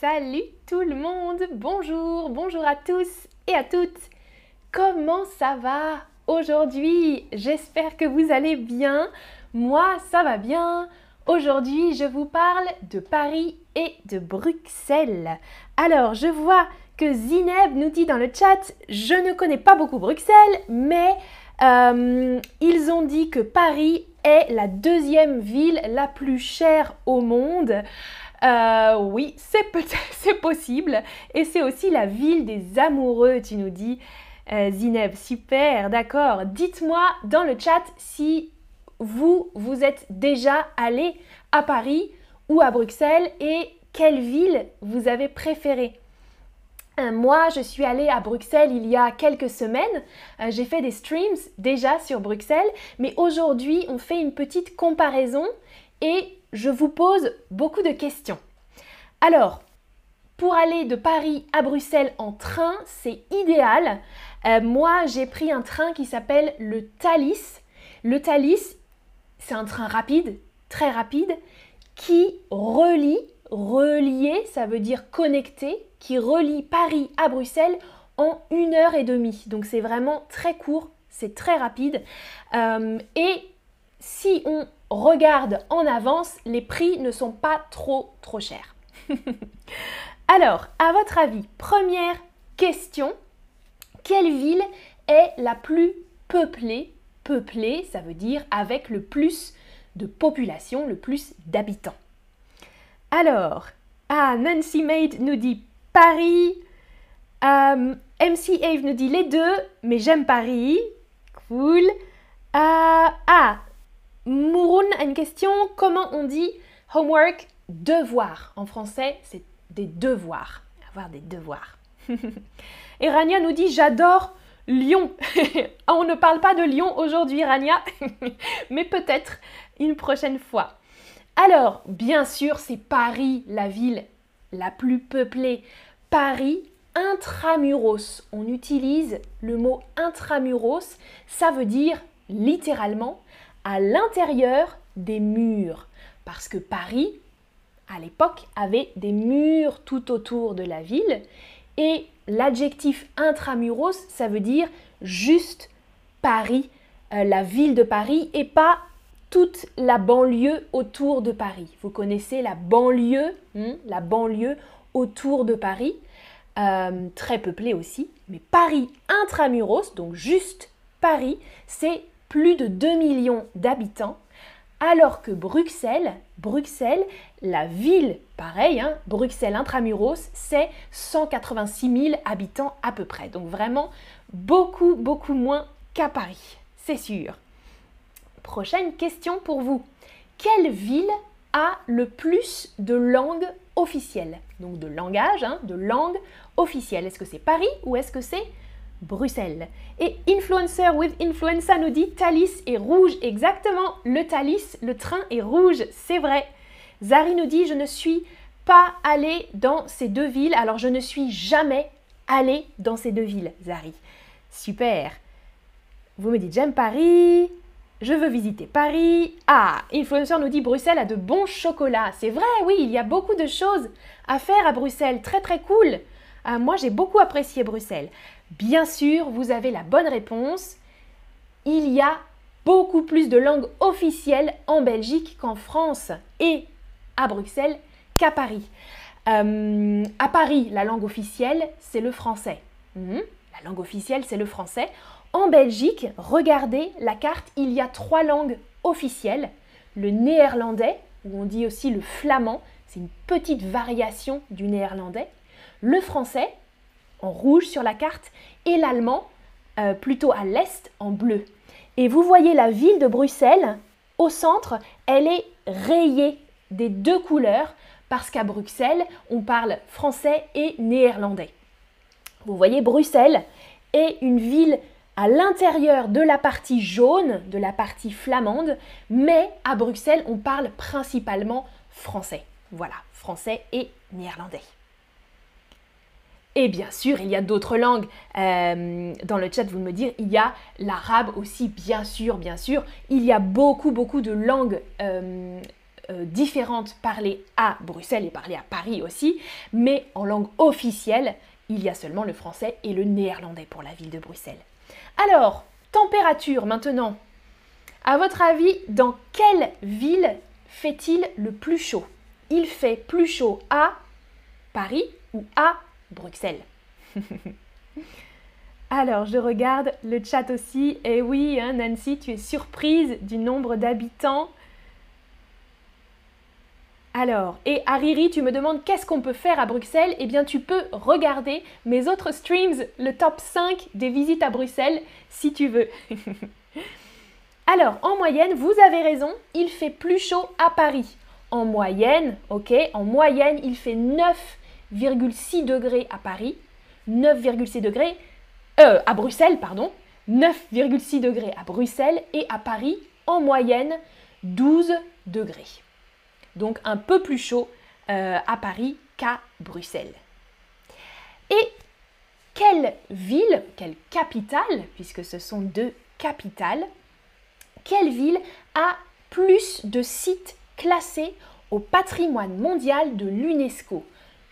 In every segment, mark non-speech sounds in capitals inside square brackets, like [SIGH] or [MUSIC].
Salut tout le monde, bonjour, bonjour à tous et à toutes. Comment ça va aujourd'hui? J'espère que vous allez bien. Moi, ça va bien. Aujourd'hui, je vous parle de Paris et de Bruxelles. Alors, je vois que Zineb nous dit dans le chat, je ne connais pas beaucoup Bruxelles, mais euh, ils ont dit que Paris est la deuxième ville la plus chère au monde. Euh, oui, c'est peut-être, [LAUGHS] possible. Et c'est aussi la ville des amoureux, tu nous dis, euh, Zineb. Super, d'accord. Dites-moi dans le chat si vous, vous êtes déjà allé à Paris ou à Bruxelles et quelle ville vous avez préférée. Euh, moi, je suis allée à Bruxelles il y a quelques semaines. J'ai fait des streams déjà sur Bruxelles, mais aujourd'hui, on fait une petite comparaison et je vous pose beaucoup de questions. Alors, pour aller de Paris à Bruxelles en train, c'est idéal. Euh, moi, j'ai pris un train qui s'appelle le Thalys. Le Thalys, c'est un train rapide, très rapide, qui relie, relier, ça veut dire connecter, qui relie Paris à Bruxelles en une heure et demie. Donc c'est vraiment très court, c'est très rapide. Euh, et si on regarde en avance, les prix ne sont pas trop trop chers. [LAUGHS] Alors, à votre avis, première question, quelle ville est la plus peuplée? Peuplée, ça veut dire avec le plus de population, le plus d'habitants. Alors, ah, Nancy Maid nous dit Paris. Euh, MC Ave nous dit les deux, mais j'aime Paris. Cool. Euh, ah, Mouroun a une question. Comment on dit homework devoir? En français, c'est des devoirs. Avoir des devoirs. [LAUGHS] Et Rania nous dit J'adore Lyon. [LAUGHS] on ne parle pas de Lyon aujourd'hui, Rania, [LAUGHS] mais peut-être une prochaine fois. Alors, bien sûr, c'est Paris, la ville la plus peuplée. Paris, intramuros. On utilise le mot intramuros. Ça veut dire littéralement à l'intérieur des murs. Parce que Paris, à l'époque, avait des murs tout autour de la ville. Et l'adjectif intramuros, ça veut dire juste Paris, euh, la ville de Paris, et pas toute la banlieue autour de Paris. Vous connaissez la banlieue, hein, la banlieue autour de Paris, euh, très peuplée aussi. Mais Paris intramuros, donc juste Paris, c'est plus de 2 millions d'habitants, alors que Bruxelles, Bruxelles, la ville, pareil, hein, Bruxelles intramuros, c'est 186 000 habitants à peu près. Donc vraiment beaucoup, beaucoup moins qu'à Paris, c'est sûr. Prochaine question pour vous. Quelle ville a le plus de langues officielles? Donc de langage, hein, de langue officielle. Est-ce que c'est Paris ou est-ce que c'est Bruxelles. Et Influencer with Influenza nous dit Thalys est rouge. Exactement, le Thalys, le train est rouge, c'est vrai. Zari nous dit Je ne suis pas allée dans ces deux villes, alors je ne suis jamais allée dans ces deux villes, Zari. Super. Vous me dites J'aime Paris. Je veux visiter Paris. Ah, Influencer nous dit Bruxelles a de bons chocolats. C'est vrai, oui, il y a beaucoup de choses à faire à Bruxelles. Très très cool. Ah, moi, j'ai beaucoup apprécié Bruxelles. Bien sûr, vous avez la bonne réponse. Il y a beaucoup plus de langues officielles en Belgique qu'en France et à Bruxelles qu'à Paris. Euh, à Paris, la langue officielle, c'est le français. Mhm. la langue officielle, c'est le français. En Belgique, regardez la carte, il y a trois langues officielles. Le néerlandais, ou on dit aussi le flamand, c'est une petite variation du néerlandais. Le français, en rouge sur la carte et l'allemand euh, plutôt à l'est en bleu. Et vous voyez la ville de Bruxelles au centre, elle est rayée des deux couleurs parce qu'à Bruxelles, on parle français et néerlandais. Vous voyez, Bruxelles est une ville à l'intérieur de la partie jaune, de la partie flamande, mais à Bruxelles, on parle principalement français. Voilà, français et néerlandais. Et bien sûr, il y a d'autres langues. Euh, dans le chat, vous me dire, il y a l'arabe aussi, bien sûr, bien sûr. Il y a beaucoup, beaucoup de langues euh, euh, différentes parlées à Bruxelles et parlées à Paris aussi, mais en langue officielle, il y a seulement le français et le néerlandais pour la ville de Bruxelles. Alors, température maintenant. À votre avis, dans quelle ville fait-il le plus chaud? Il fait plus chaud à Paris ou à Bruxelles [LAUGHS] Alors, je regarde le chat aussi. Et oui, hein, Nancy, tu es surprise du nombre d'habitants. Alors, et Hariri, tu me demandes qu'est-ce qu'on peut faire à Bruxelles? Eh bien, tu peux regarder mes autres streams, le top 5 des visites à Bruxelles, si tu veux. [LAUGHS] Alors, en moyenne, vous avez raison, il fait plus chaud à Paris. En moyenne, ok, en moyenne, il fait 9,6 degrés à Paris, 9,6 degrés, euh, à Bruxelles, pardon, 9,6 degrés à Bruxelles et à Paris, en moyenne, 12 degrés. Donc un peu plus chaud euh, à Paris qu'à Bruxelles. Et quelle ville, quelle capitale, puisque ce sont deux capitales, quelle ville a plus de sites classés au patrimoine mondial de l'UNESCO?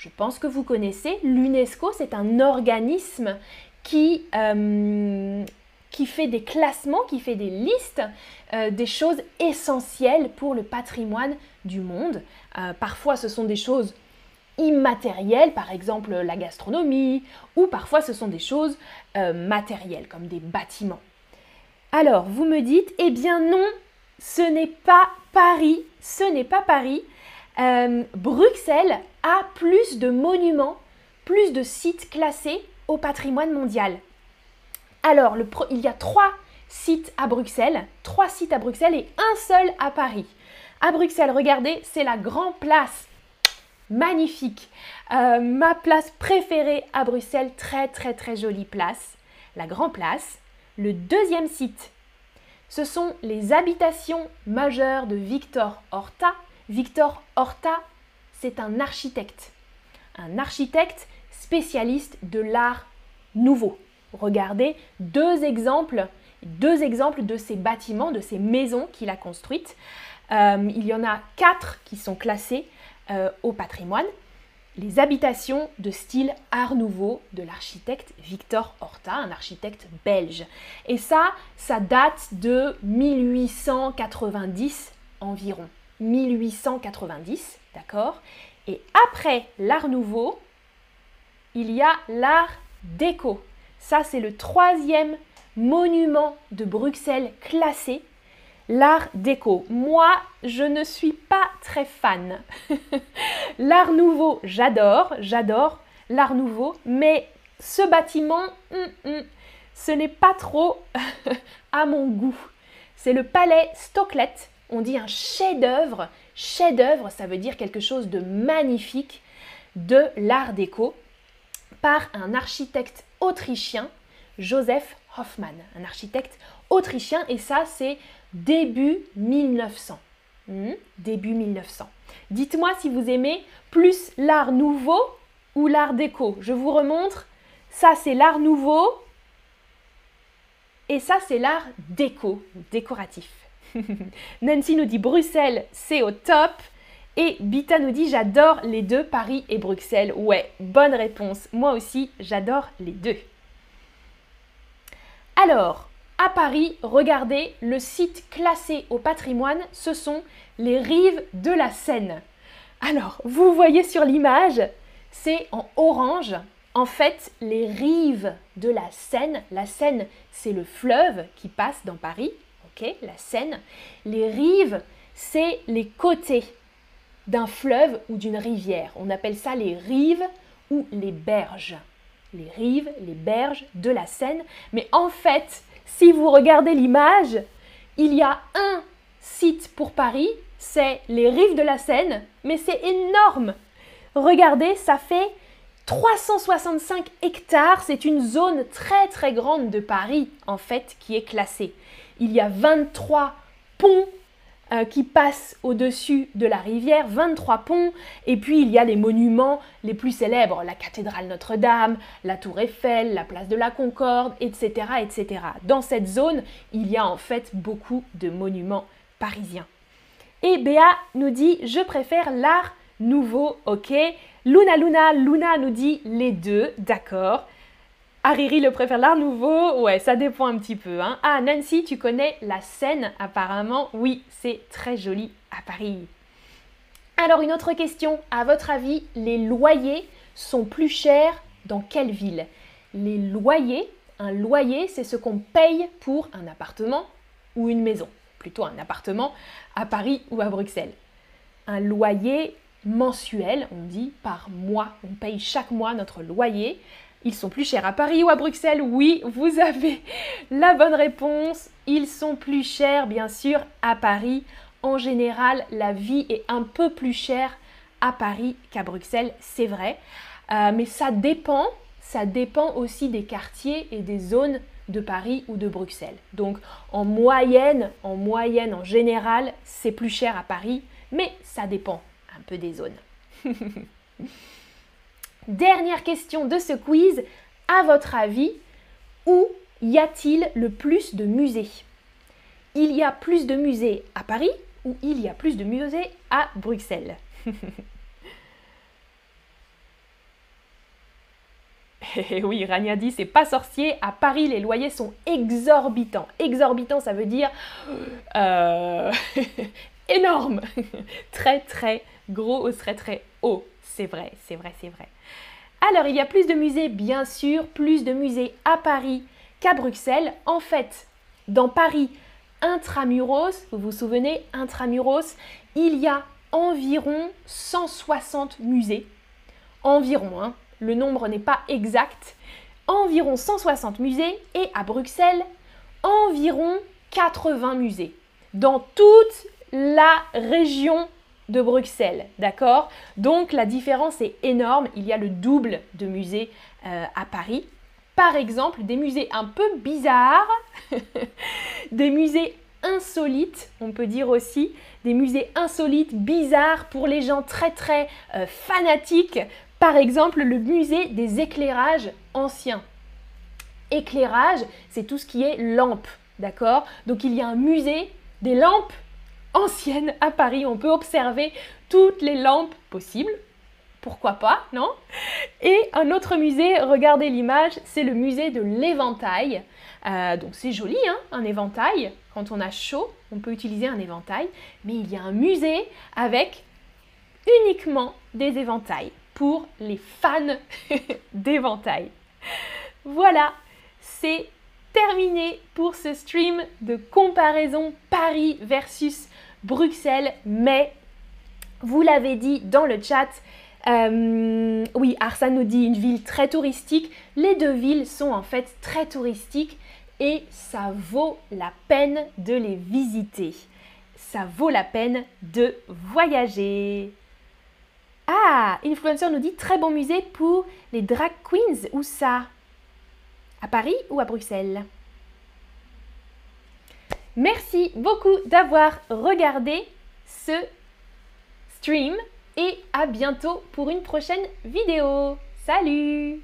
Je pense que vous connaissez, l'UNESCO, c'est un organisme qui, euh, qui fait des classements, qui fait des listes euh, des choses essentielles pour le patrimoine du monde. Euh, parfois, ce sont des choses immatérielles, par exemple la gastronomie, ou parfois ce sont des choses matérielles, comme des bâtiments. Alors, vous me dites, eh bien non, ce n'est pas Paris, ce n'est pas Paris. Bruxelles plus de monuments, plus de sites classés au patrimoine mondial. Alors, il y a trois sites à Bruxelles, trois sites à Bruxelles et un seul à Paris. À Bruxelles, regardez, c'est la Grand Place. Magnifique. Euh, ma place préférée à Bruxelles, très très très jolie place. La Grand Place. Le deuxième site, ce sont les habitations majeures de Victor Horta. Victor Horta, c'est un architecte. Un architecte spécialiste de l'art nouveau. Regardez deux exemples, deux exemples de ces bâtiments, de ces maisons qu'il a construites. Euh, il y en a quatre qui sont classées euh, au patrimoine. Les habitations de style Art Nouveau de l'architecte Victor Horta, un architecte belge. Et ça, ça date de 1890 environ. 1890, d'accord? Et après l'Art Nouveau, il y a l'art déco. Ça, c'est le troisième monument de Bruxelles classé, l'art déco. Moi, je ne suis pas très fan. [LAUGHS] l'art nouveau, j'adore, j'adore l'art nouveau, mais ce bâtiment, hum, hum, ce n'est pas trop [LAUGHS] à mon goût. C'est le palais Stocklet. On dit un chef-d'œuvre. Chef-d'œuvre, ça veut dire quelque chose de magnifique de l'art déco par un architecte autrichien, Joseph Hoffmann, un architecte autrichien, et ça c'est début 1900. Hmm, début 1900. Dites-moi si vous aimez plus l'art nouveau ou l'art déco. Je vous remontre. Ça c'est l'art nouveau et ça c'est l'art déco, décoratif. [LAUGHS] Nancy nous dit Bruxelles, c'est au top. Et Bita nous dit j'adore les deux, Paris et Bruxelles. Ouais, bonne réponse. Moi aussi, j'adore les deux. Alors, à Paris, regardez, le site classé au patrimoine, ce sont les rives de la Seine. Alors, vous voyez sur l'image, c'est en orange. En fait, les rives de la Seine, la Seine, c'est le fleuve qui passe dans Paris, la Seine. Les rives, c'est les côtés d'un fleuve ou d'une rivière. On appelle ça les rives ou les berges. Les rives, les berges de la Seine. Mais en fait, si vous regardez l'image, il y a un site pour Paris, c'est les rives de la Seine, mais c'est énorme. Regardez, ça fait 365 hectares, c'est une zone très très grande de Paris en fait qui est classée. Il y a 23 ponts euh, qui passent au-dessus de la rivière, 23 ponts, et puis il y a les monuments les plus célèbres, la cathédrale Notre-Dame, la tour Eiffel, la place de la Concorde, etc., etc. Dans cette zone, il y a en fait beaucoup de monuments parisiens. Et Béa nous dit je préfère l'art nouveau, ok. Luna Luna, Luna nous dit les deux, d'accord. Hariri le préfère l'art nouveau Ouais, ça dépend un petit peu. Hein. Ah, Nancy, tu connais la Seine apparemment Oui, c'est très joli à Paris. Alors, une autre question. À votre avis, les loyers sont plus chers dans quelle ville? Les loyers, un loyer, c'est ce qu'on paye pour un appartement ou une maison. Plutôt un appartement à Paris ou à Bruxelles. Un loyer mensuel, on dit par mois. On paye chaque mois notre loyer. Ils sont plus chers à Paris ou à Bruxelles Oui, vous avez [LAUGHS] la bonne réponse. Ils sont plus chers, bien sûr, à Paris. En général, la vie est un peu plus chère à Paris qu'à Bruxelles, c'est vrai. Euh, mais ça dépend, ça dépend aussi des quartiers et des zones de Paris ou de Bruxelles. Donc en moyenne, en moyenne, en général, c'est plus cher à Paris, mais ça dépend un peu des zones. [LAUGHS] Dernière question de ce quiz. À votre avis, où y a-t-il le plus de musées? Il y a plus de musées à Paris ou il y a plus de musées à Bruxelles? [LAUGHS] Eh oui, Rania dit c'est pas sorcier. À Paris, les loyers sont exorbitants. Exorbitant, ça veut dire euh, [LAUGHS] énorme, [LAUGHS] très très gros très très haut. C'est vrai, c'est vrai, c'est vrai. Alors, il y a plus de musées, bien sûr, plus de musées à Paris qu'à Bruxelles. En fait, dans Paris, intramuros, vous vous souvenez, intramuros, il y a environ 160 musées. Environ, hein, le nombre n'est pas exact. Environ 160 musées et à Bruxelles, environ 80 musées. Dans toute la région de Bruxelles, d'accord? Donc la différence est énorme, il y a le double de musées euh, à Paris. Par exemple, des musées un peu bizarres, [LAUGHS] des musées insolites, on peut dire aussi, des musées insolites, bizarres pour les gens très très euh, fanatiques. Par exemple, le musée des éclairages anciens. Éclairage, c'est tout ce qui est lampe, d'accord? Donc il y a un musée des lampes ancienne à Paris. On peut observer toutes les lampes possibles. Pourquoi pas, non? Et un autre musée, regardez l'image, c'est le musée de l'éventail. Euh, donc c'est joli, hein, un éventail. Quand on a chaud, on peut utiliser un éventail. Mais il y a un musée avec uniquement des éventails pour les fans [LAUGHS] d'éventail. Voilà, c'est terminé pour ce stream de comparaison Paris versus Bruxelles, mais vous l'avez dit dans le chat, euh, oui, Arsène nous dit une ville très touristique. Les deux villes sont en fait très touristiques et ça vaut la peine de les visiter. Ça vaut la peine de voyager. Ah, Influencer nous dit très bon musée pour les drag queens. Où ça? À Paris ou à Bruxelles? Merci beaucoup d'avoir regardé ce stream et à bientôt pour une prochaine vidéo. Salut